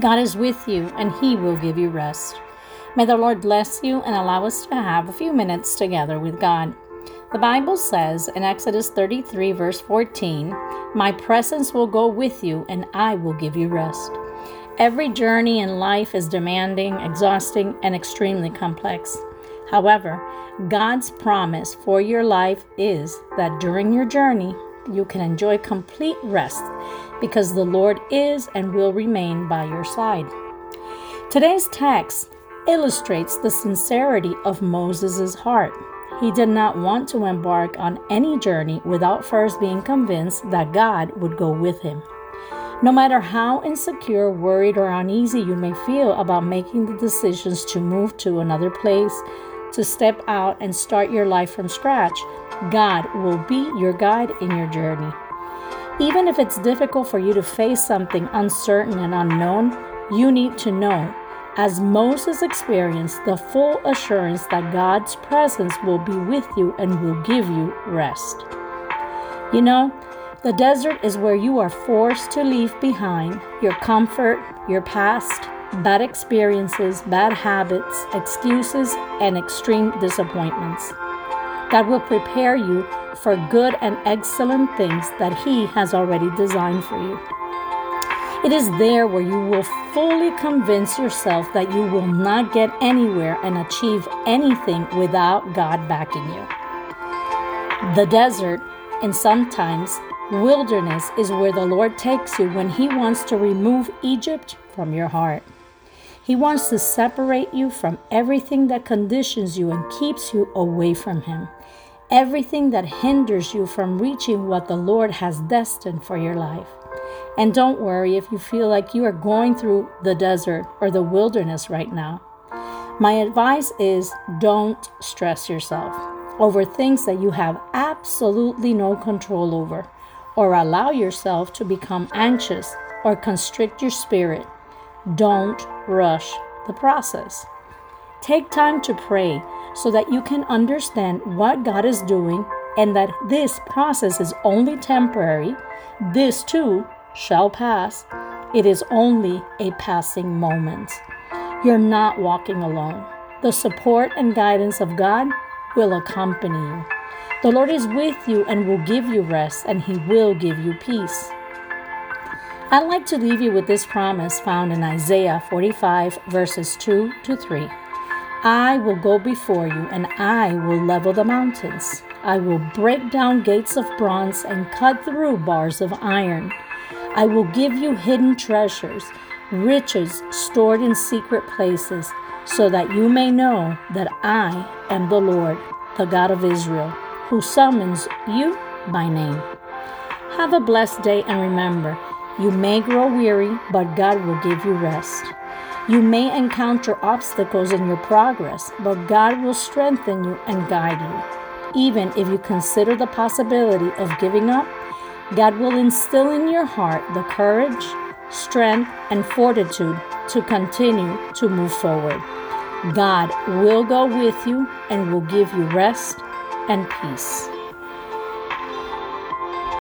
God is with you, and He will give you rest. May the Lord bless you and allow us to have a few minutes together with God. The Bible says in Exodus 33, verse 14, My presence will go with you, and I will give you rest. Every journey in life is demanding, exhausting, and extremely complex. However, God's promise for your life is that during your journey, you can enjoy complete rest because the Lord is and will remain by your side. Today's text illustrates the sincerity of Moses' heart. He did not want to embark on any journey without first being convinced that God would go with him. No matter how insecure, worried, or uneasy you may feel about making the decisions to move to another place, to step out and start your life from scratch, God will be your guide in your journey. Even if it's difficult for you to face something uncertain and unknown, you need to know as Moses experienced the full assurance that God's presence will be with you and will give you rest. You know, the desert is where you are forced to leave behind your comfort, your past, bad experiences, bad habits, excuses, and extreme disappointments. God will prepare you for good and excellent things that He has already designed for you. It is there where you will fully convince yourself that you will not get anywhere and achieve anything without God backing you. The desert, and sometimes wilderness, is where the Lord takes you when He wants to remove Egypt from your heart. He wants to separate you from everything that conditions you and keeps you away from Him, everything that hinders you from reaching what the Lord has destined for your life. And don't worry if you feel like you are going through the desert or the wilderness right now. My advice is don't stress yourself over things that you have absolutely no control over, or allow yourself to become anxious or constrict your spirit. Don't rush the process. Take time to pray so that you can understand what God is doing and that this process is only temporary. This too shall pass. It is only a passing moment. You're not walking alone. The support and guidance of God will accompany you. The Lord is with you and will give you rest, and He will give you peace. I'd like to leave you with this promise found in Isaiah 45, verses 2 to 3. I will go before you, and I will level the mountains. I will break down gates of bronze and cut through bars of iron. I will give you hidden treasures, riches stored in secret places, so that you may know that I am the Lord, the God of Israel, who summons you by name. Have a blessed day and remember, you may grow weary, but God will give you rest. You may encounter obstacles in your progress, but God will strengthen you and guide you. Even if you consider the possibility of giving up, God will instill in your heart the courage, strength, and fortitude to continue to move forward. God will go with you and will give you rest and peace.